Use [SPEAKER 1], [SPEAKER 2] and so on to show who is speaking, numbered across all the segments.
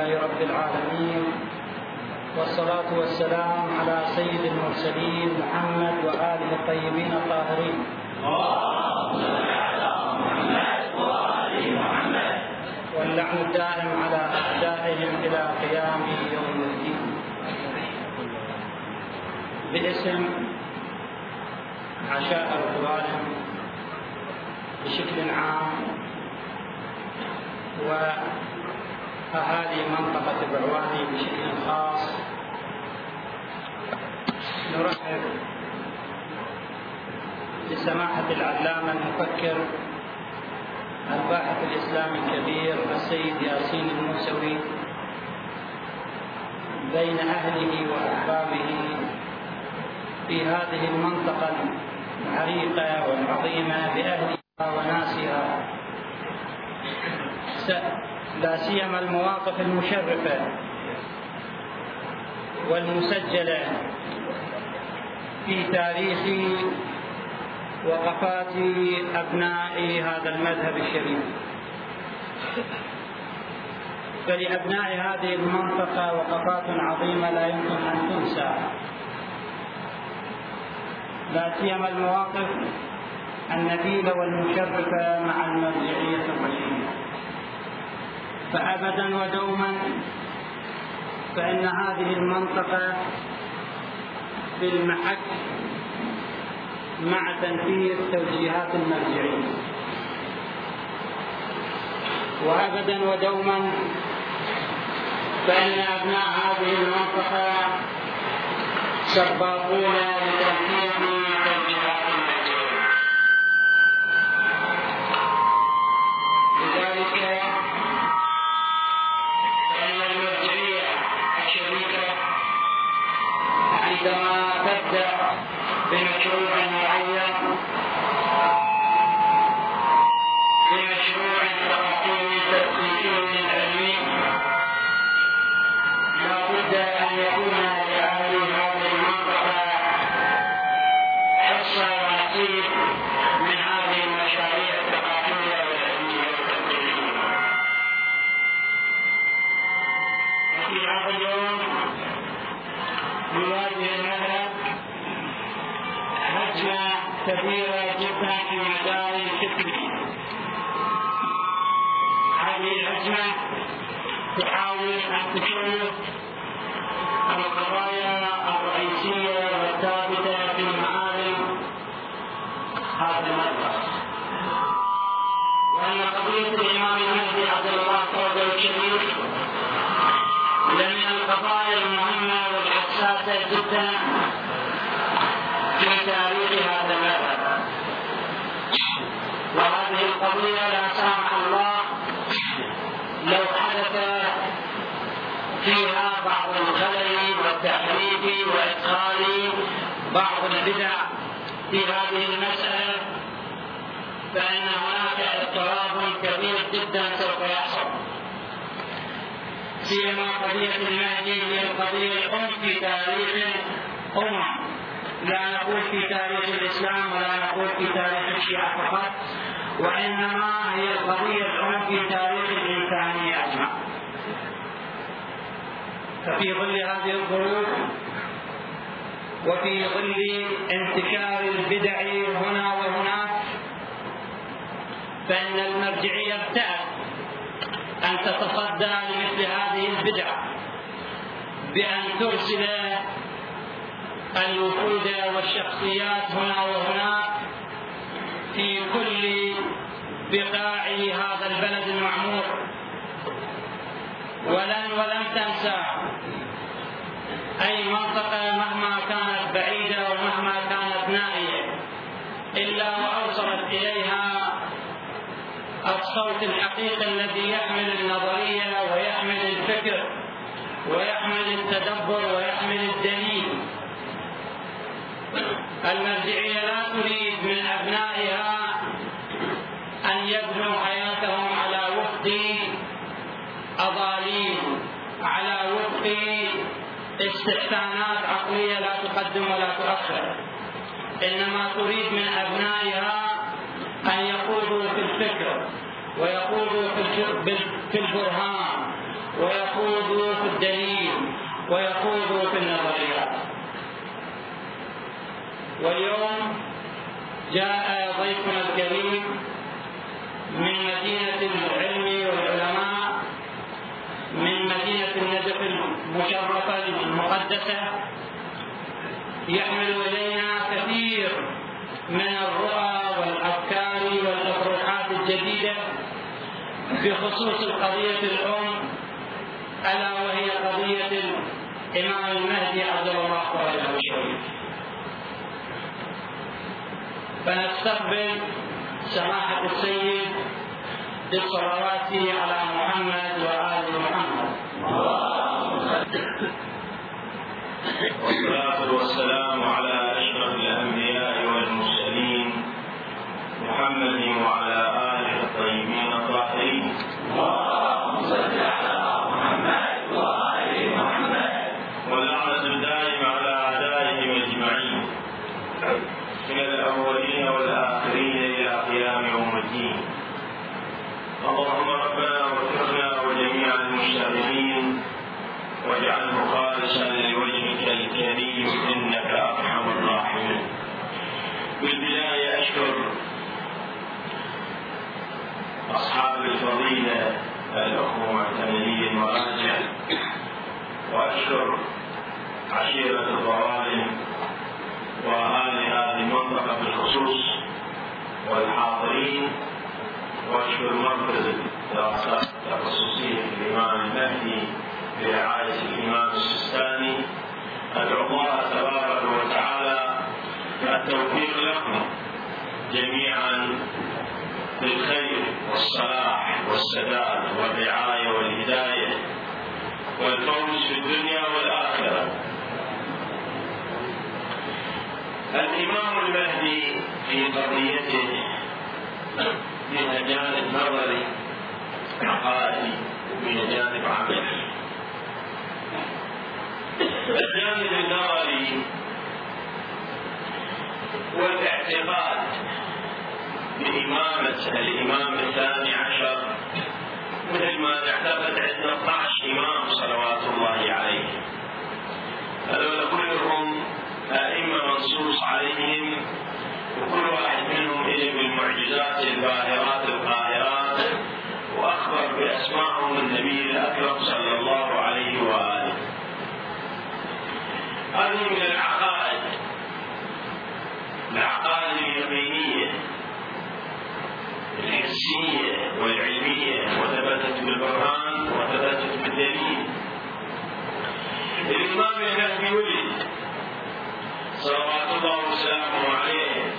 [SPEAKER 1] لله رب العالمين والصلاة والسلام على سيد المرسلين محمد وآله الطيبين الطاهرين. واللعن الدائم على أعدائهم إلى قيام يوم الدين. باسم عشائر الظالم بشكل عام وأهالي منطقة بعواني بشكل خاص. نرحب بسماحة العلامة المفكر الباحث الإسلامي الكبير السيد ياسين الموسوي بين أهله وأحبابه في هذه المنطقة العريقة والعظيمة بأهلها وناسها. لا سيما المواقف المشرفة والمسجلة في تاريخ وقفات أبناء هذا المذهب الشريف. فلأبناء هذه المنطقة وقفات عظيمة لا يمكن أن تنسى. لا سيما المواقف النبيلة والمشرفة مع المرجعية الرشيدة. فأبدا ودوما فإن هذه المنطقة في المحك مع تنفيذ توجيهات المرجعية وأبدا ودوما فإن أبناء هذه المنطقة سباقون لتنفيذ عندما تبدأ بمشروع معين هجمة كبيرة جدا في مجال الفكر هذه الهجمة تحاول أن تشوف القضايا الرئيسية والثابتة في معالم هذا المذهب وأن قضية الإمام المهدي عبد الله فوزي الشريف لمن القضايا المهمة والحساسة جدا تاريخ هذا المذهب. وهذه القضية لا سامح الله لو حدث فيها بعض الخلل والتحريف وإدخال بعض البدع في هذه المسألة فإن هناك اضطراب كبير جدا سوف يحصل. سيما قضية المهدي هي القضية الأم في تاريخ أمم لا نقول في تاريخ الإسلام ولا نقول في تاريخ الشيعة فقط وإنما هي القضية الأم في تاريخ الإنسانية أجمع. ففي ظل هذه الظروف وفي ظل انتشار البدع هنا وهناك فإن المرجعية ابتعد أن تتصدى لمثل هذه البدع بأن ترسل الوفود والشخصيات هنا وهناك في كل بقاع هذا البلد المعمور. ولن ولم تنسى أي منطقة مهما كانت بعيدة ومهما كانت نائية إلا وأوصلت إليها الصوت الحقيقي الذي يحمل النظرية ويحمل الفكر ويحمل التدبر ويحمل الدليل. المرجعية لا تريد من أبنائها أن يبنوا حياتهم على وفق أضاليل على وفق استحسانات عقلية لا تقدم ولا تؤخر. إنما تريد من أبنائها أن يقودوا في الفكر ويقودوا في البرهان ويخوضوا في الدليل ويخوضوا في النظريات. واليوم جاء ضيفنا الكريم من مدينة العلم والعلماء من مدينة النجف المشرفة المقدسة يحمل إلينا كثير من الرؤى والأفكار والأطروحات الجديدة بخصوص القضية الأم ألا وهي قضية الإمام المهدي عبد الله فرجه الشريف فنستقبل سماحة السيد بالصلوات على محمد وآل محمد.
[SPEAKER 2] والصلاة والسلام على أشرف الأنبياء والمرسلين محمد وعلى آله الطيبين الطاهرين. sorular sorulur. نظري عقائدي ومن جانب عملي الجانب النظري والاعتقاد بإمامة الإمام الثاني عشر. مثل ما نعتقد عندنا 12 إمام صلوات الله عليه. هذول كلهم أئمة منصوص عليهم وكل واحد منهم إلي بالمعجزات الباهرات القاهرات وأخبر بأسمائهم النبي الأكرم صلى الله عليه وآله. هذه من العقائد. العقائد اليقينية الحسية والعلمية وثبتت بالبرهان وثبتت بالدليل. الإمام المهدي ولد صلوات الله وسلامه عليه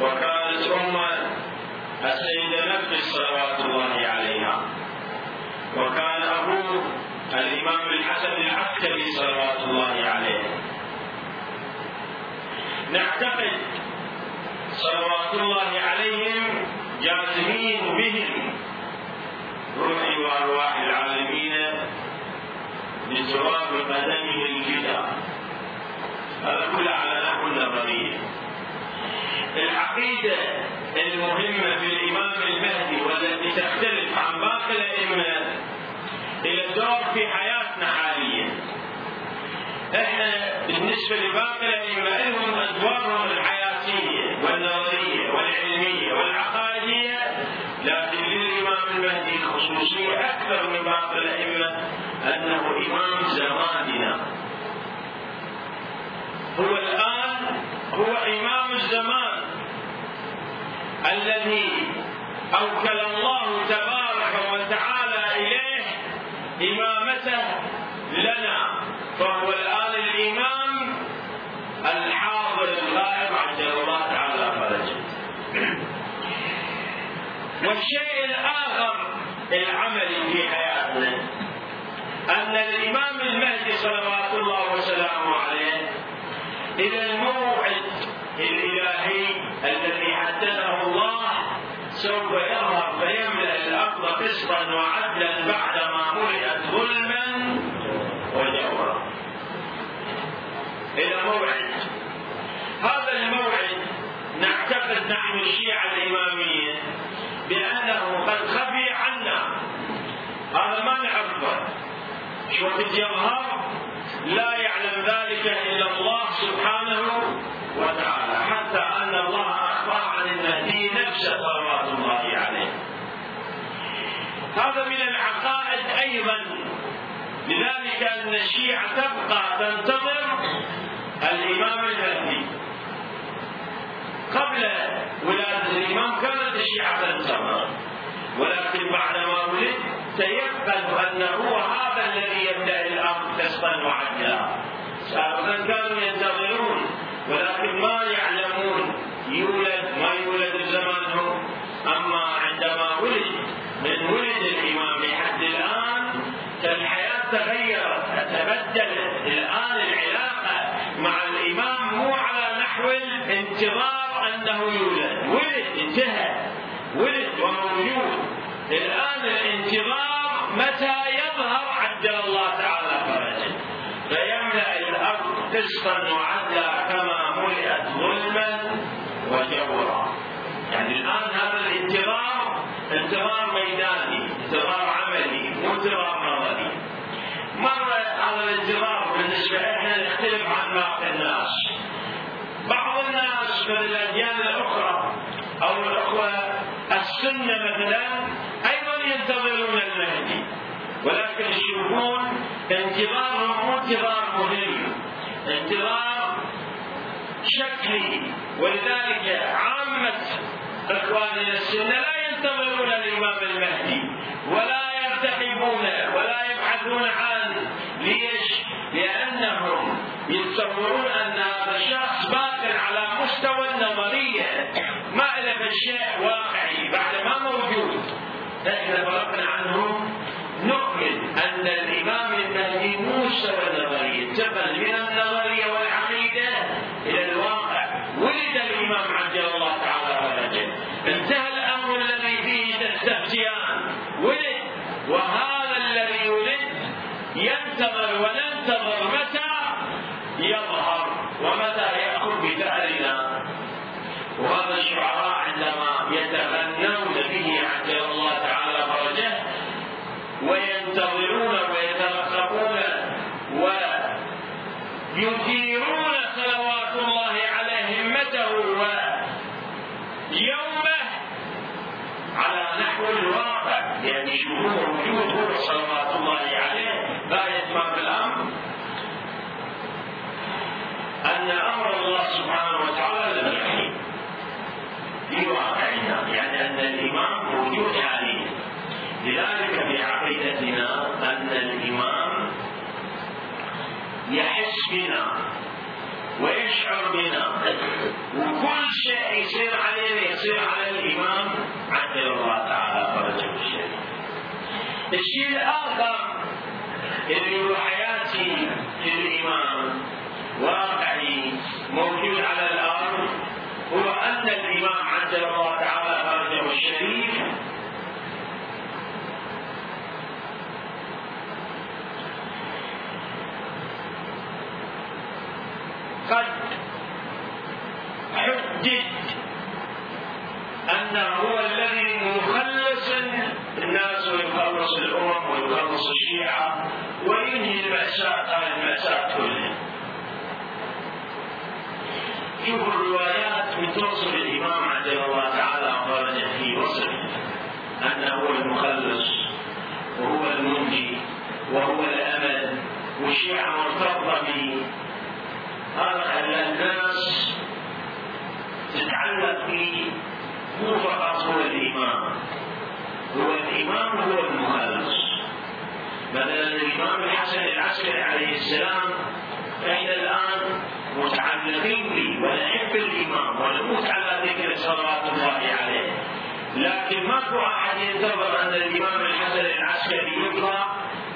[SPEAKER 2] وكانت أمة السيدة نفس صلوات الله عليها. وكان أبوه الإمام الحسن العسكري صلوات الله عليه. نعتقد صلوات الله عليهم جازمين بهم. روحي وأرواح العالمين لتراب قدمه الفداء هذا كله على نحو النظرية العقيدة المهمة في الإمام المهدي والتي تختلف عن باقي الأئمة إلى الدور في حياتنا حاليا. إحنا بالنسبة لباقي الأئمة لهم أدوارهم الحياتية والنظرية والعلمية والعقائدية لكن للإمام المهدي خصوصية أكثر من باقي الأئمة أنه إمام زماننا. هو الآن هو إمام الزمان الذي أوكل الله تبارك وتعالى إليه إمامته لنا فهو الآن الإمام الحاضر الغائب عجل الله تعالى فرجه. والشيء الآخر العملي في حياتنا أن الإمام المهدي صلوات الله وسلامه عليه إلى الموعد الإلهي الذي حدده الله سوف يظهر فيملأ الأرض قسطا وعدلا بعدما ملئت ظلما وجورا. إلى موعد هذا الموعد نعتقد نحن الشيعة الإمامية بأنه قد خفي عنا. هذا ما نعرف وقت يظهر لا يعلم ذلك إلا الله سبحانه وتعالى حتى أن الله أخبر عن المهدي نفسه صلوات الله عليه. هذا من العقائد أيضا. لذلك أن الشيعة تبقى تنتظر الإمام المهدي قبل ولادة الإمام كانت الشيعة تنتظر. ولكن بعدما ولد تيقن هو هذا الذي يبدأ الأرض قسطا وعدلا. سابقا كانوا ينتظرون ولكن ما يعلمون يولد ما يولد زمانهم أما عندما ولد من ولد الإمام لحد الآن فالحياة تغيرت تبدلت الآن العلاقة مع الإمام مو على نحو الانتظار أنه يولد. ولد انتهى. ولد وموجود الآن الانتظار متى يظهر عجل الله تعالى فرجه. فيملأ الأرض قسطا وعدلا كما ملئت ظلما وجورا يعني الآن هذا الانتظار انتظار ميداني انتظار عملي مو انتظار نظري. مرة هذا الانتظار بالنسبة إحنا نختلف عن باقي الناس. بعض الناس من الأديان الأخرى أو الأخوة السنة مثلا أيضا ينتظرون المهدي. ولكن يشوفون انتظارهم انتظار مهم. انتظار شكلي. ولذلك عامة إخواننا السنة لا ينتظرون الإمام المهدي ولا يرتقبون ولا يبحثون عنه ليش؟ لأنهم يتصورون أن هذا الشخص باق على مستوى النظرية. ما له شيء فرقنا عنهم نؤمن أن الإمام المهدي مستوى النظرية انتقل من النظرية والعقيدة إلى الواقع. ولد الإمام عجل الله تعالى فرجه انتهى الأمر الذي فيه تستفتيان ولد. وهذا الذي ولد ينتظر وننتظر متى؟ يظهر. ومتى يأخذ بثأرنا وهذا الشعراء عندما يتغنون به عجل الله تعالى فرجه وينتظرون ويترقبون ويثيرون صلوات الله عليه همته ويومه على نحو الواقع. يعني يشوفون وجوده صلوات الله عليه. غاية ما في الأمر. أن أمر الله سبحانه وتعالى لم يحين في واقعنا. يعني أن الإمام موجود حاليا لذلك في عقيدتنا أن الإمام يحس بنا ويشعر بنا. وكل شيء يصير علينا يصير على الإمام عجل الله تعالى فرجه الشريف الشيء الآخر اللي هو حياتي في الإمام واقعي موجود على الأرض هو أن الإمام عجل الله تعالى فرجه الشريف. قد حدد أنه هو الذي مخلص الناس ويخلص الأمم ويخلص الشيعة وينهي المأساة المأساة كلها. شوفوا الروايات بتوصف الإمام عجل الله تعالى فرجه في وصفه أنه هو المخلص وهو المنجي وهو الأمل والشيعة مرتبطة به. هذا الناس تتعلق مو فقط هو الإمام هو الإمام هو المخلص. مثلا الإمام الحسن العسكري عليه السلام إحنا الآن متعلقين به ونحب الإمام ونموت على ذكر صلوات الله عليه. لكن ماكو أحد ينتظر أن الإمام الحسن العسكري يطلع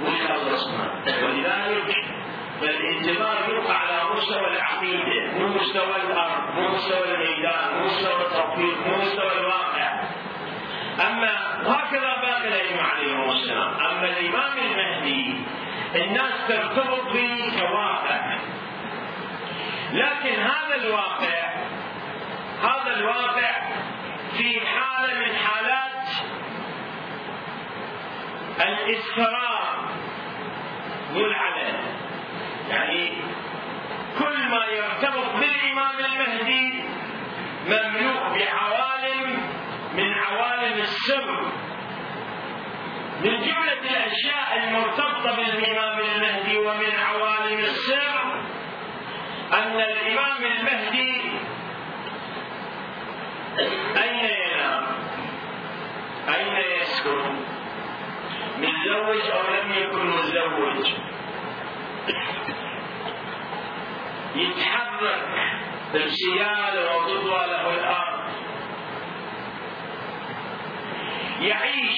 [SPEAKER 2] ويخلصنا ولذلك فالانتظار يبقى على مستوى العقيدة مو مستوى الأرض مو مستوى الميدان مو مستوى التطبيق مو مستوى الواقع. أما هكذا باقي الأئمة عليهم السلام. أما الإمام المهدي الناس ترتبط به كواقع. لكن هذا الواقع هذا الواقع في حالة من حالات الإسفرار مو العلن يعني كل ما يرتبط بالإمام المهدي مملوء بعوالم من عوالم السر من جملة الأشياء المرتبطة بالإمام المهدي ومن عوالم السر أن الإمام المهدي أين ينام؟ أين يسكن؟ متزوج أو لم يكن متزوج؟ يتحرك ارسياله وتطوى له الأرض. يعيش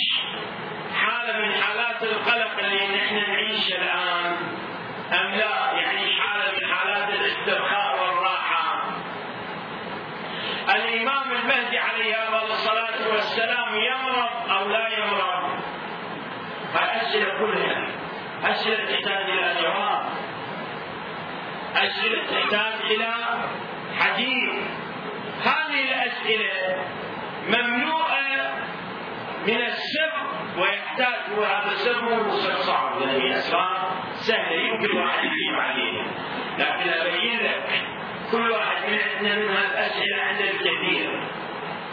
[SPEAKER 2] حالة من حالات القلق اللي نحن نعيشها الآن. أم لا؟ يعيش حالة من حالات الاسترخاء والراحة. الإمام المهدي عليه الصلاة والسلام يمرض أو لا يمرض؟ الأسئلة كلها. أسئلة تحتاج إلى جواب. أسئلة تحتاج إلى حديث. هذه الأسئلة مملوءة من السر ويحتاج هذا السر مو صعب. يعني أسرار سهلة. يمكن واحد يجيب عليها. لكن أبين لك كل واحد من عندنا من هالأسئلة عنده الكثير.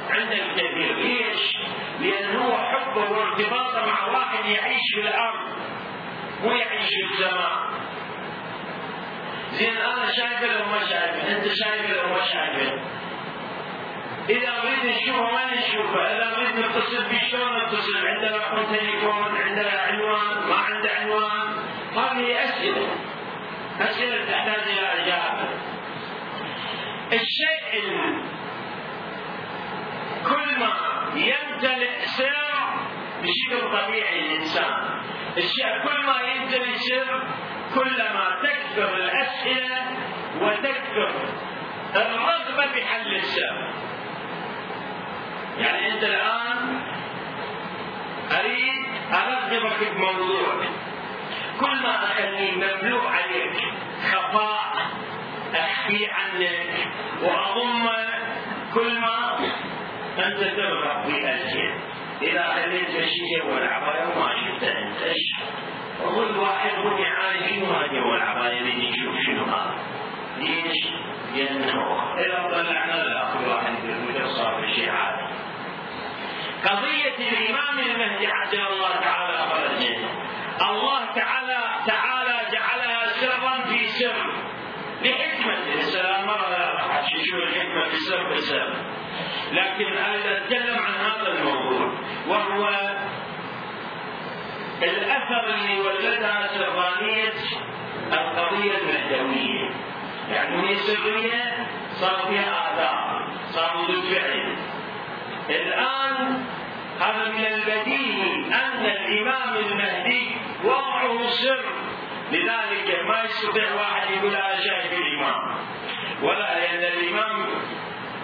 [SPEAKER 2] عنده الكثير. ليش؟ لأن هو حبه وارتباطه مع واحد يعيش في الأرض. مو يعيش في السماء زين أنا شايفه لو ما شايفه أنت شايفه لو ما شايفه. إذا نريد نشوفه ما نشوفه إذا نريد نتصل به شلون نتصل؟ عندنا رقم تليفون عندنا عنوان ما عنده عنوان. هذه أسئلة. أسئلة تحتاج إلى إجابة. الشيء كل ما يمتلئ سر بشكل طبيعي الإنسان. الشيء كل ما سر كلما تكثر الأسئلة وتكثر الرغبة بحل السر يعني أنت الآن أريد أرغبك بموضوع كل ما أخليه مملوء عليك خفاء أخفي عنك وأضمه كل ما أنت ترغب بأزيد إذا خليت الشيء والعباية وما شفته أنت إيش وكل واحد هم يعاني شنو هذه والعباية اللي يشوف شنو هذا. ليش؟ لأنه إذا طلعنا كل واحد يقول صار شيء عادي قضية الإمام المهدي عجل الله تعالى فرجه الله تعالى تعالى جعلها سرا في سر. لحكمة السلام مرة شو الحكمة في سر في سر. لكن أنا أتكلم عن هذا الموضوع وهو الأثر اللي ولدها سرانيه القضية المهدويه يعني هي سريه صار فيها آثار صار وجود فعل. الآن هذا من البديهي أن الإمام المهدي وضعه سر. لذلك ما يستطيع واحد يقول أنا شايف الإمام. ولا لأن الإمام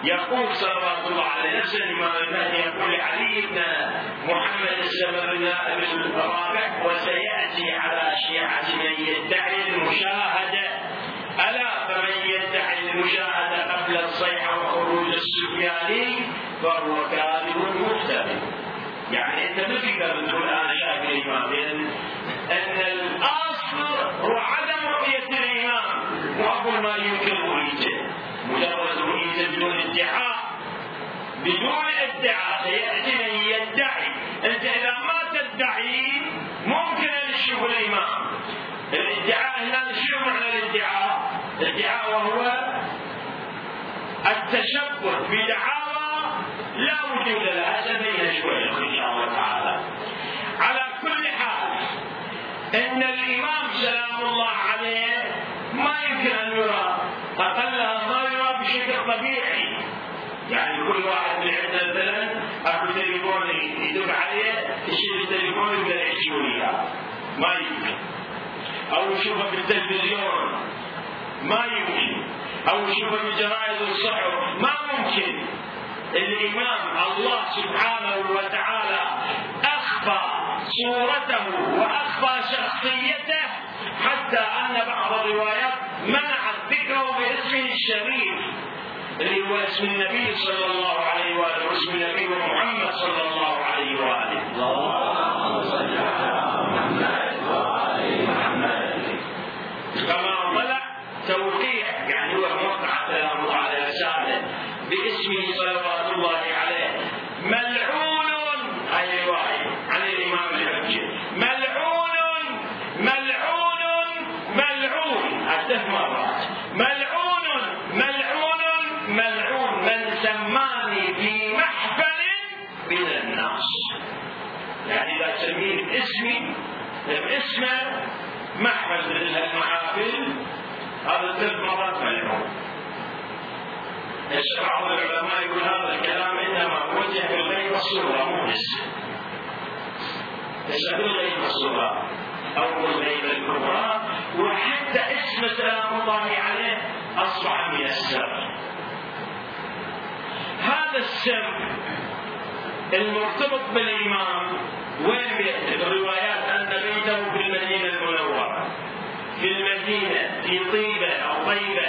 [SPEAKER 2] يقول صلوات الله عليه نفس الامام المهدي يقول لعلي بن محمد السبب الرابع وسيأتي على شيعة من يدعي المشاهدة. ألا فمن يدعي المشاهدة قبل الصيحه وخروج السفياني فهو كاذب مفتر يعني أنت ما تقدر تقول أنا شايف الإمام. أن الآصل هو عدم رؤية الإمام وأقول ما يمكن رؤيته. مجرد رؤيته بدون ادعاء. بدون ادعاء سيأتي من يدعي. انت إذا ما تدعي ممكن ان تشوف الإمام. الادعاء هنا شنو معنى الادعاء؟ الادعاء وهو التشبث بدعاوى لا وجود لها. سنبيها شوي إن شاء الله تعالى. على كل حال إن الإمام سلام الله عليه ما يمكن أن يرى. اقلها ما يرى بشكل طبيعي. يعني كل واحد من عندنا مثلا أكو تليفون يدق عليه يشيل التليفون يقدر يحكي وياه ما يمكن. أو يشوفه في التلفزيون. ما يمكن. أو يشوفه في جرائد الصحف. ما ممكن. الإمام الله سبحانه وتعالى أخفى صورته وأخفى شخصيته حتى أن بعض الروايات منعت يذكر باسمه الشريف اللي هو اسم النبي صلى الله عليه وآله واسم النبي محمد صلى الله عليه وآله. اللهم صل على محمد وعلى محمد كما طلع توقيع يعني هو موقع على باسمي باسمه محفل من المحافل هذا ثلاث مرات ملعون بعض العلماء يقول هذا الكلام إنما وجه بالغيب الصورة مو بالسر بالغيب الصورة أو بالغيب الكبرى وحتى اسم سلام الله عليه أصبح من السر. هذا السر المرتبط بالإمام وين؟ الروايات أن بيته في المدينة المنورة. في المدينة في طيبة أو طيبة.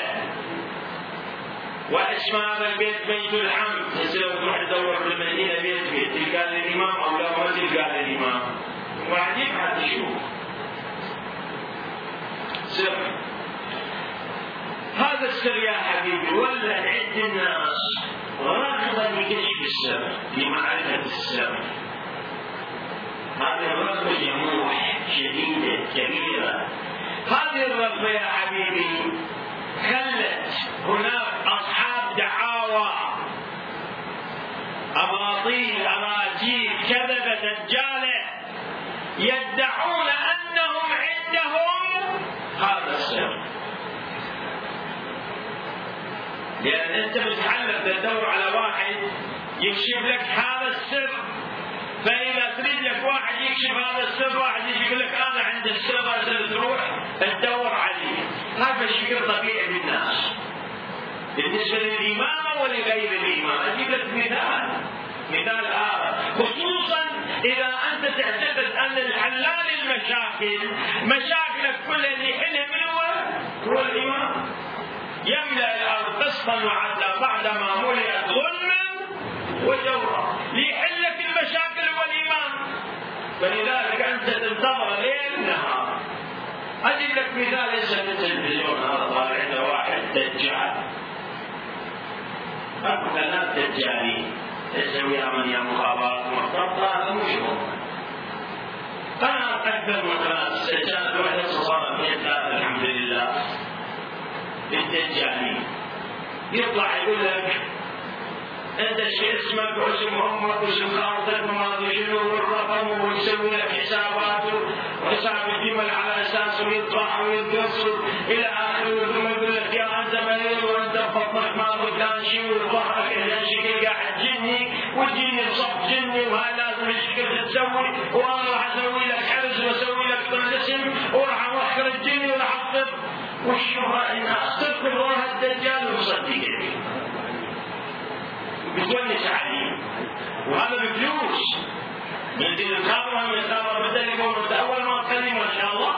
[SPEAKER 2] واسم هذا البيت بيت الحمد لو تروح تدور في المدينة بيت بيت. تلقى للإمام أو لا ما تلقى للإمام واحد يبحث يشوف سر. هذا السر يا حبيبي ولا عند الناس. رغبة لكشف السر. لمعرفة السر. هذه الرغبة جموح شديدة كبيرة هذه الرغبة يا حبيبي خلت هناك أصحاب دعاوى أباطيل أراجيل كذبة دجالة يدعون أنهم عندهم هذا السر لأن أنت بتتعلم تدور على واحد يكشف لك هذا السر. فإذا تريد لك واحد يكشف هذا السر واحد يجي يقول لك أنا عند السر هذا تروح تدور عليه هذا شيء طبيعي بالناس. بالنسبة للإمام ولغير الإمام أجيب لك مثال. مثال آخر. خصوصا إذا أنت تعتقد أن الحلال المشاكل مشاكلك كلها اللي يحلها من هو؟ هو الإمام يملأ الأرض قسطا وعدلا بعدما ملئت ظلما وجورا. ليحل فلذلك أنت تنتظر ليل نهار أجيب لك مثال ليس في التلفزيون هذا طالع عنده واحد دجال. اكو ثلاث دجالين تسوي من يا مخابرات مرتبطه هذا مو شغل أكثر من قناه كانت واحدة صارت الحمد لله. للدجالين يطلع يقول لك أنت شو اسمك واسم أمك واسم خالتك ادري شنو والرقم ويسوي لك حسابات وحساب الجمل على أساس ويطلع وينقص إلى اخره ثم يقول لك يا مريض وأنت بطنك ما فلان شيء وظهرك أهلا شكل قاعد جني وتجيني بصف جني وهاي لازم الشكل تسوي. وأنا راح أسوي لك حرز وأسوي لك طلسم وراح اوخر الجني وراح اخطب والشبهة الناس تذكر الله الدجال وتصدق بتونس عليه وهذا بفلوس. يدير الخبر من الخبر بالتليفون اول ما تكلم ما شاء الله.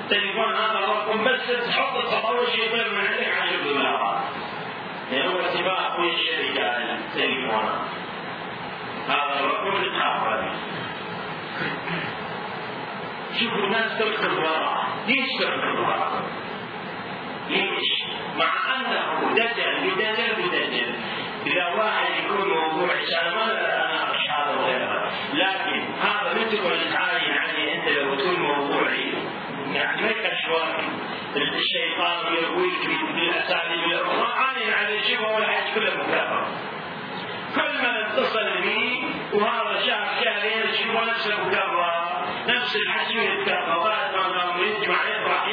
[SPEAKER 2] التليفون هذا الرقم بس تحط التطور شيء من عندك 10 دولارات يعني هو اتفاق ويا الشركة التليفونات هذا الرقم تتخبر شوفوا الناس تركض وراء ليش تركض وراء؟ ليش؟ مع أنه دجل بدجل بدجل. إذا واحد يكون موضوع أنا ما اناقش هذا وغيره لكن هذا مثل ما تعاين عليه أنت لو تكون موضوعي يعني ما اشواك الشيطان يرويك بالاساليب الاخرى عاين عليه شيء وهو الحج كله مكافاه كل من اتصل بي وهذا شهر شهرين يشوف نفسه مكرر نفس الحجم يتكرر بعد ما قام يجمع راح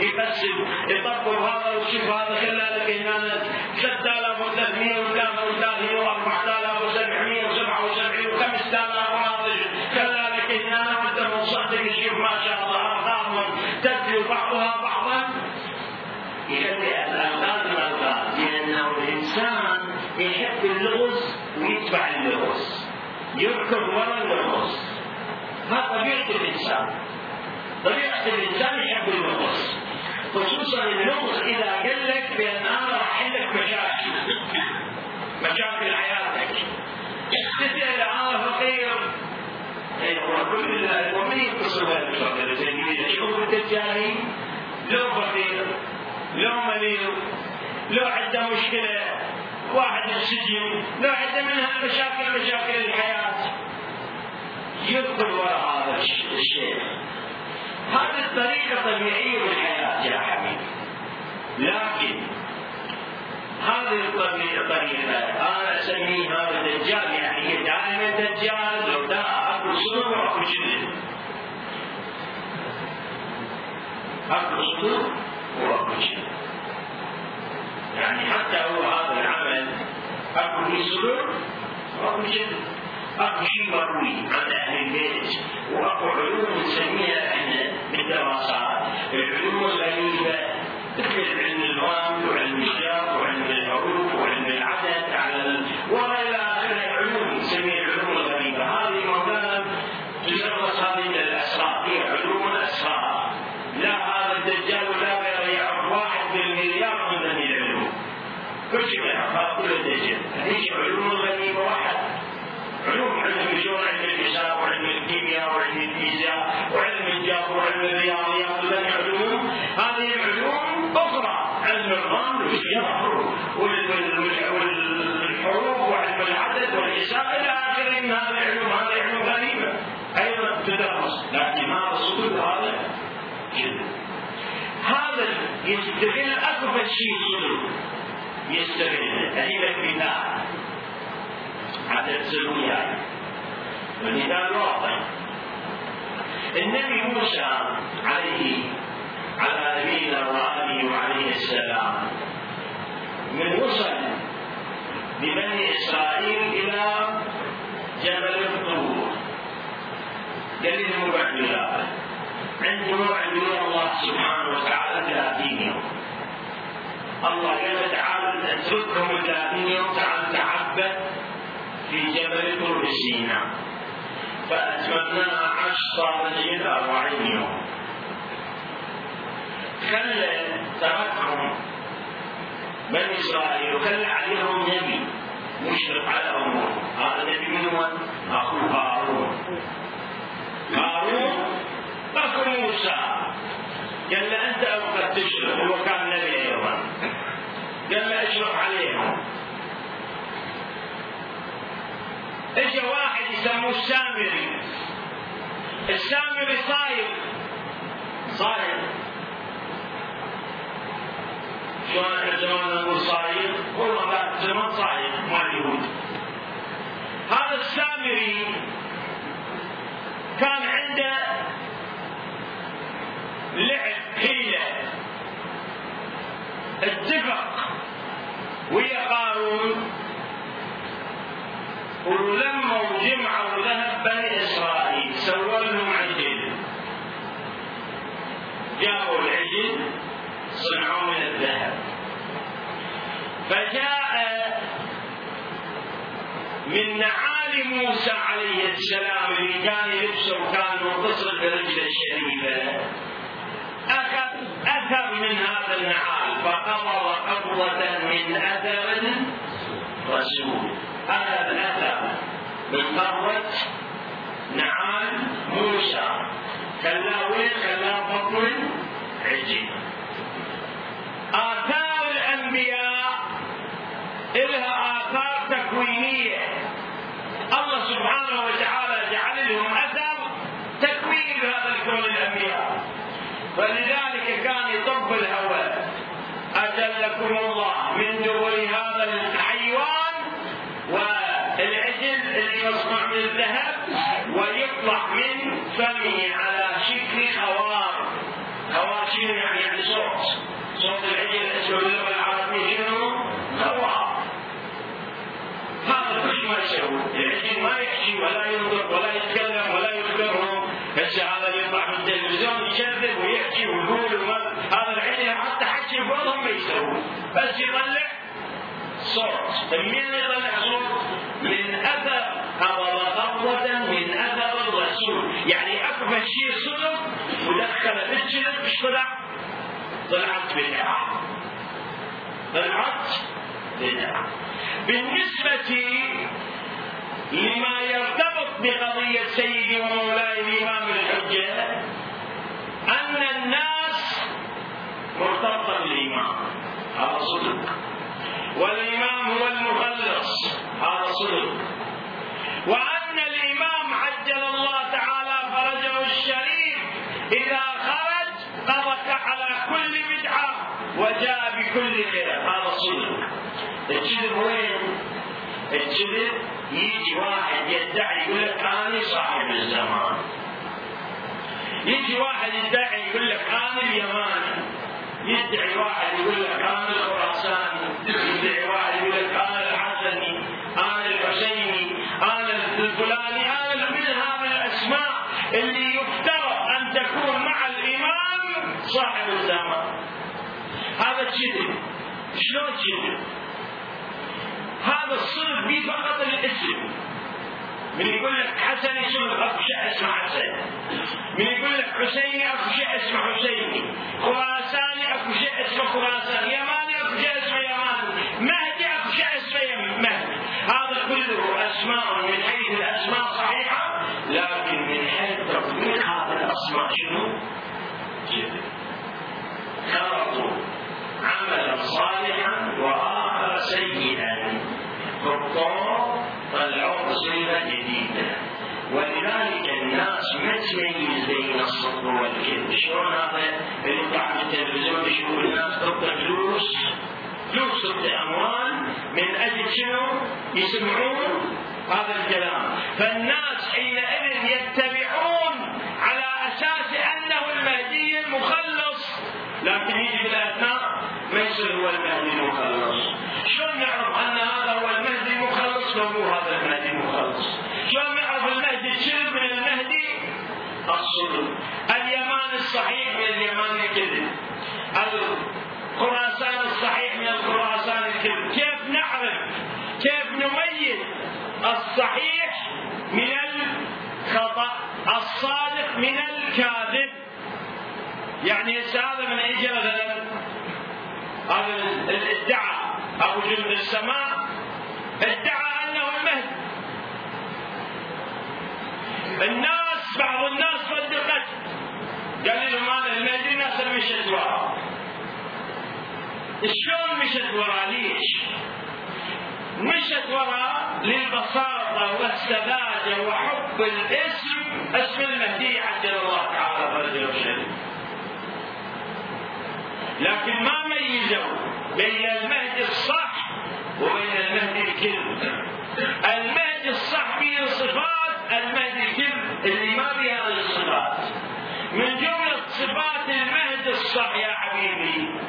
[SPEAKER 2] يقسم يطبق هذا ويشوف هذا خلى لك هنا 3333 و4777 و5000 واضح خلى لك هنا وانت منصدق تشوف ما شاء الله. ارقامهم تتلو بعضها بعضا. يخلي الالغاز الالغاز لأنه الإنسان يحب اللغز ويتبع اللغز. يركض اللغز هذا طبيعة الإنسان. طبيعة الإنسان يحب اللغز خصوصا اللغز إذا قال لك بأن أنا راح لك مشاكل. مشاكل حياتك. تسال أنا فقير. كل ومن يتصل بهالفقر يشوف الدجالين لو فقير لو مريض لو عنده مشكلة واحد السجن لو عنده منها مشاكل مشاكل الحياة. يدخل وراء هذا الشيء. هذه الطريقة طبيعية بالحياة يا حبيبي. لكن هذه الطريقة أنا أسميها هذا دجال يعني هي دائما دجال لو دا أكو صدق وأكو كذب أكو صدق وأكو كذب يعني حتى هو هذا العمل أكو صدق وأكو كذب اكو شيء مروي عن أهل البيت. واكو علوم نسميها إحنا بالدراسات العلوم الغريبة مثل علم الرمل وعلم الشر وعلم الحروف وعلم العدد على ال... وإلى آخره علوم نسميها العلوم الغريبة. هذه مولانا تدرس هذه من الأسرار. هي علوم الأسرار. لا هذا الدجال ولا غيره يعرف واحد بالمليار من هذه العلوم. كل شيء يعرف كل الدجال. هذه علوم واحد علوم علم الشؤون علم الحساب وعلم الكيمياء وعلم الفيزياء وعلم الجبر وعلم الرياضيات كلها علوم هذه العلوم أخرى علم الرمل والجبر والحروف وعلم العدد والحساب إلى اخره من هذه العلوم هذه علوم غريبة. أيضا تدرس لكن هذا الصدق هذا كذب هذا يستغل أكبر شيء صدق يستغل هي الكتاب حتى تصير وياي والمثال واضح. النبي موسى عليه على نبينا وآله وعليه السلام من وصل ببني إسرائيل إلى جبل الطور. قال لهم موعد وياه عنده موعد ويا الله سبحانه وتعالى 30 يوم الله قال تعالى اتركهم 30 يوم تعال تعبد في جبل طور سيناء فأتممناها عشر صارت إلى أربعين يوم. خلى تركهم بني إسرائيل وخلى عليهم نبي مشرف على أمورهم هذا النبي من هو؟ أخوه هارون. هارون أخو موسى. قال له أنت أبغى تشرف هو كان نبي أيضا. قال له اشرف عليهم. اجى واحد يسموه السامري السامري صاير صاير شلون إحنا زمان نقول صاير والله ذاك زمان صاير مع اليهود هذا السامري كان عنده لعب حيلة اتفق ويا قارون ولما وجمعوا ذهب بني إسرائيل سووا لهم عجل جابوا العجل صنعوا من الذهب. فجاء من نعال موسى عليه السلام اللي كان يلبسه وكان متصل برجله الشريفه اخذ اثر من هذا النعال فقبض قبضة من أثر رسول. أخذ أثر من قبضة نعال موسى. خلاه وين؟ خلاه بطن عجيب. آثار الأنبياء إلها آثار تكوينية. الله سبحانه وتعالى جعل لهم أثر تكويني بهذا الكون الأنبياء. فلذلك كان يطب الهواء أجلكم الله من دبر هذا الحيوان والعجل اللي يصنع من الذهب ويطلع من فمه على شكل خوار. خوار شنو يعني؟ يعني صوت. صوت العجل اسمه باللغة العربيه شنو؟ خوار. هذا كل ما يسوي. العجل ما يحكي ولا ينطق ولا يتكلم ولا يذكرهم هسه هذا يطلع في التلفزيون يكذب ويحكي ويقول. هذا العجل حتى حكي بوضعهم ما يسوي بس يطلع صوت. منين يطلع صوت من أثر قبض قبضة من أثر الرسول يعني أكبر شيء صدق ودخل بالجلد إيش طلع؟ طلعت بدعة طلعت بدعة بالنسبة لما يرتبط بقضية سيدي ومولاي الإمام الحجة أن الناس مرتبطة بالإمام هذا صدق. والإمام هو المخلص. هذا صدق. وأن الإمام عجل الله تعالى فرجه الشريف إذا خرج قضك على كل بدعة وجاء بكل خير. هذا صدق. الكذب وين؟ الكذب يجي واحد يدعي يقول لك أنا صاحب الزمان. يجي واحد يدعي يقول لك أنا اليماني يدعي واحد يقول لك أنا الخراساني يدعي واحد يقول لك أنا الحسني أنا الحسيني أنا الفلاني أنا من هذه الأسماء اللي يفترض أن تكون مع الإمام صاحب الزمان. هذا كذب شلون كذب؟ هذا الصدق به فقط الاسم. من يقول لك حسن شيء اسمه حسن من يقول لك حسيني شيء اسمه حسيني. خراساني شيء اسمه خراسان. يماني شيء اسمه يماني مهدي شيء اسمه مهدي هذا كله أسماء من حيث الأسماء صحيحة لكن من حيث تطبيق هذه الأسماء شنو؟ شلون هذا اللي قاعد التلفزيون يشوف الناس تبقى فلوس فلوس أموال من أجل شنو؟ يسمعون هذا الكلام. فالناس حينئذ يتبعون على أساس أنه المهدي المخلص. لكن يجي في الاثناء ما يصير هو المهدي المخلص. شلون نعرف أن هذا هو المهدي المخلص لو مو هذا المهدي المخلص؟ شلون نعرف المهدي الكذب من المهدي؟ الصدق. اليمان الصحيح من اليمان الكذب الخراسان الصحيح من الخراسان الكذب كيف نعرف؟ كيف نميز الصحيح من الخطأ؟ الصادق من الكاذب. يعني هذا من اجى مثلا هذا الادعى أبو جند السماء ادعى أنه المهدي الناس بعض الناس صدقت. قال لهم أنا الناس مشت وراه شلون مشت وراه ليش؟ مشت وراه للبساطة والسذاجة وحب الاسم. اسم المهدي عجل الله تعالى فرجه الشريف لكن ما ميزوا بين المهدي الصح وبين المهدي الكذب. المهدي الصح فيه صفات المهدي الكذب اللي ما هذه الصفات من جملة صفات المهدي الصح يا حبيبي.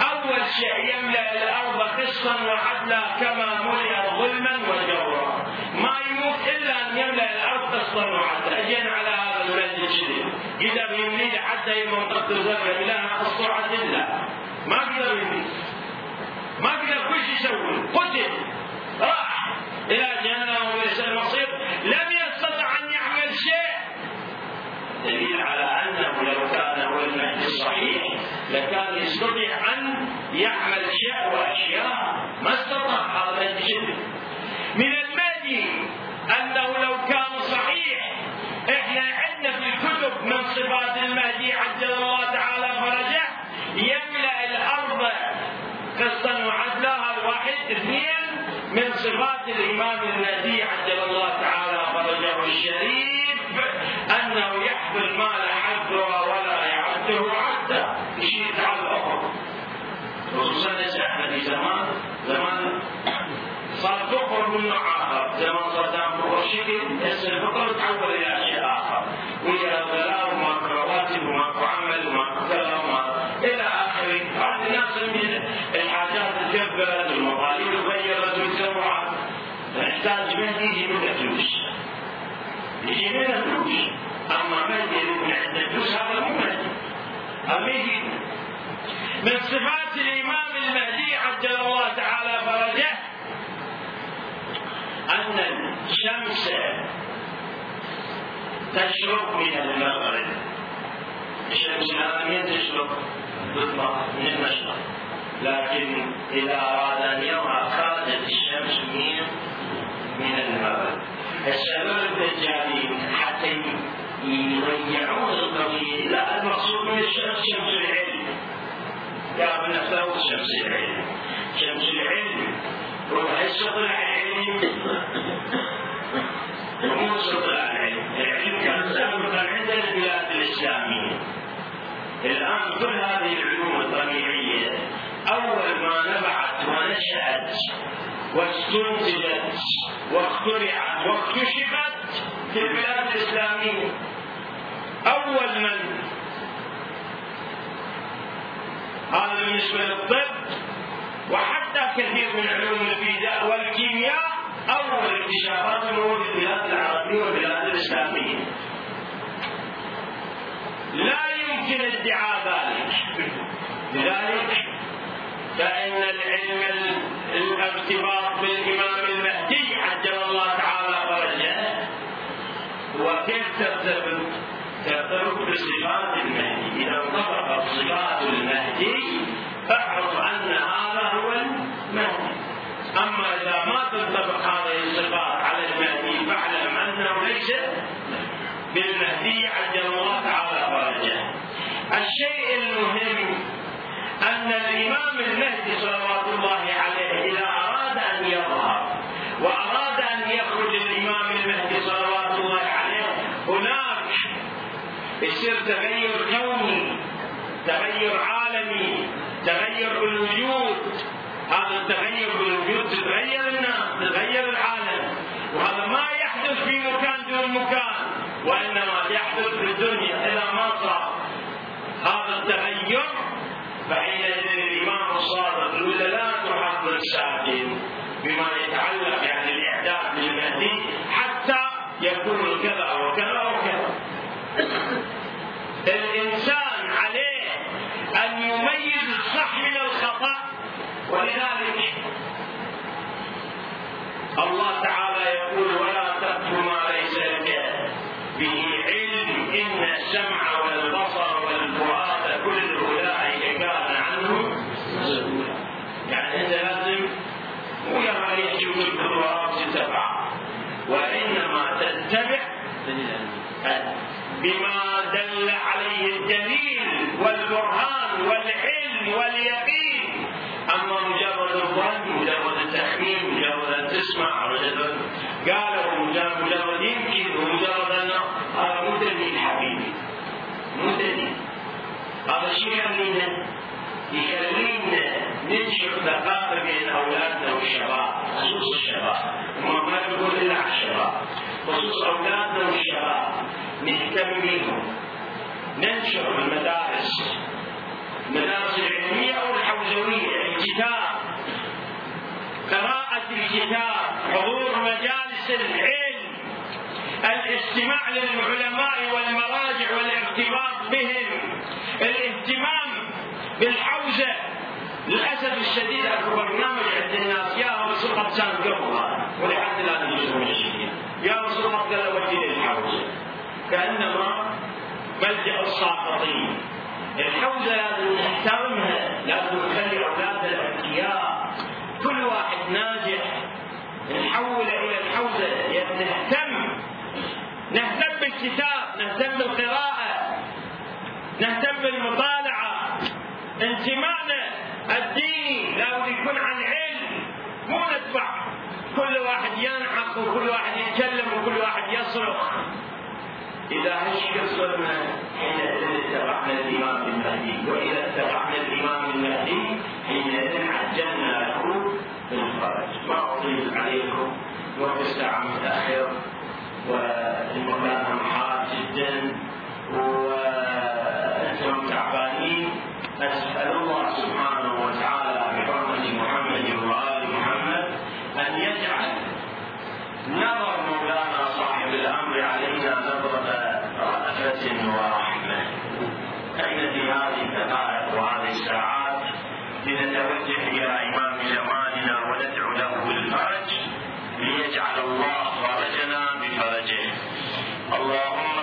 [SPEAKER 2] أول شيء يملأ الأرض قسطا وعدلا كما ملئت ظلما وجورا. ما يموت إلا أن يملأ الأرض قسطا وعدلا. أجينا على هذا الكذب إذا بيملي حتى منطقة الزرقاء بلاها قسط عدلا. ما قدر يملي ما قدر كل شيء يسوي. قتل. راح. إلى جهنم وليس المصير. لم يستطع أن يعمل شيء. دليل على أنه لو كان هو المهدي الصحيح لكان يستطيع أن يعمل شيء وأشياء ما استطاع هذا الجد من المهدي أنه لو كان صحيح إحنا عندنا في الكتب من صفات المهدي عجل الله تعالى فرجه يملأ الأرض قسطا وعدلا هذا واحد اثنين من صفات الإمام المهدي عجل الله تعالى فرجه الشريف. أنه يحفظ المال حده ولا يعده عده يشيل على الآخر خصوصا إحنا في زمان زمان صار فقر من آخر. زمان صدام فقر. شكل هسه الفقر تحول إلى شيء آخر. ويا غلاء وماكو رواتب وماكو عمل وماكو كذا إلى آخره. بعض الناس الحاجات تكبرت والمطالب تغيرت وتسوعت نحتاج من يجي منه فلوس يجي منه فلوس اما مهدي يكون عنده فلوس هذا مو مهدي اما يجي من صفات الامام المهدي عجل الله تعالى فرجه ان الشمس تشرق من المغرب الشمس الان من تشرق تطلع من المشرق لكن اذا اراد ان يرى خرجت الشمس من من المغرب السبب الدجالين حتى يضيعون القضية لا المقصود من الشمس شمس العلم. ابن نفسه شمس العلم. شمس العلم. وهسه طلع العلم؟ ومو طلع العلم. العلم كان سابقا عند البلاد الإسلامية. الآن كل هذه العلوم الطبيعية أول ما نبعت ونشأت واستنتجت واخترعت واكتشفت في البلاد الإسلامية. أول من؟ هذا بالنسبة للطب. وحتى كثير من علوم الفيزياء والكيمياء أول اكتشافات الموجودة في البلاد العربية والبلاد الإسلامية. لا يمكن ادعاء ذلك. لذلك فإن العلم الارتباط بالإمام المهدي عجل الله تعالى فرجه. وكيف ترتبط ترتبط بصفات المهدي؟ إذا انطبقت صفات المهدي فاعرف أن هذا هو المهدي. أما إذا ما تنطبق هذه الصفات على المهدي فاعلم أنه ليس بالمهدي عجل الله تعالى فرجه. الشيء المهم أن الإمام المهدي صلوات الله عليه إذا أراد أن يظهر وأراد أن يخرج الإمام المهدي صلوات الله عليه هناك يصير تغير كوني تغير عالمي تغير بالوجود هذا التغير بالوجود تتغير الناس تتغير العالم. وهذا ما يحدث في مكان دون مكان وإنما يحدث في الدنيا إذا ما صار. هذا التغير فحينئذ الإمام الصادق يقول لا تحضر الساكن بما يتعلق يعني الإعداد للمهدي حتى يكون كذا وكذا وكذا. الإنسان عليه أن يميز الصح من الخطأ ولذلك الله تعالى يقول ولا تقف ما ليس لك به علم إن السمع والبصر والفؤاد كل أولئك كان عنه مسؤولا يعني أنت لازم مو يرى يحجب الخطوات تتبع وإنما تتبع بما دل عليه الدليل والبرهان والعلم واليقين. أما مجرد الظن مجرد التخمين مجرد أن تسمع مجرد قالوا مجرد يمكن ومجرد ان هذا مو دليل حبيبي مو دليل هذا شو يخلينا؟ يخلينا ننشر ثقافة بين أولادنا والشباب خصوص الشباب. ما نقول إلا على الشباب. خصوص اولادنا والشباب نهتم بهم ننشر المدارس المدارس العلمية أو الحوزوية الكتاب. قراءة الكتاب حضور مجالس العلم. الاستماع للعلماء والمراجع والارتباط بهم. الاهتمام بالحوزة. للأسف الشديد أكو برنامج عند الناس يا رسول الله كان قبل. ولحد الآن يجوز من الشيء يا رسول الله قال ودي للحوزة كأنما ملجأ الساقطين الحوزة لازم نحترمها لازم نخلي أولادنا الأذكياء كل واحد ناجح. نحول إلى الحوزة نهتم نهتم بالكتاب نهتم بالقراءة نهتم بالمطالعة. انتمائنا الديني لابد يكون عن علم. مو نتبع كل واحد ينعق وكل واحد يتكلم وكل واحد يصرخ. إذا هش صرنا حينئذ اتبعنا الإمام المهدي. وإذا اتبعنا الإمام المهدي حينئذ عجلنا له بالفرج ما أطيل عليكم. وقت الساعة متأخر والمكان حار جدا. وأنتم تعبانين. أسأل الله سبحانه نظر مولانا صاحب الأمر علينا نظرة رأفة ورحمه فان في هذه الدقائق وهذه الساعات؟ لنتوجه إلى إمام زماننا وندعو له بالفرج ليجعل الله فرجنا بفرجه. اللهم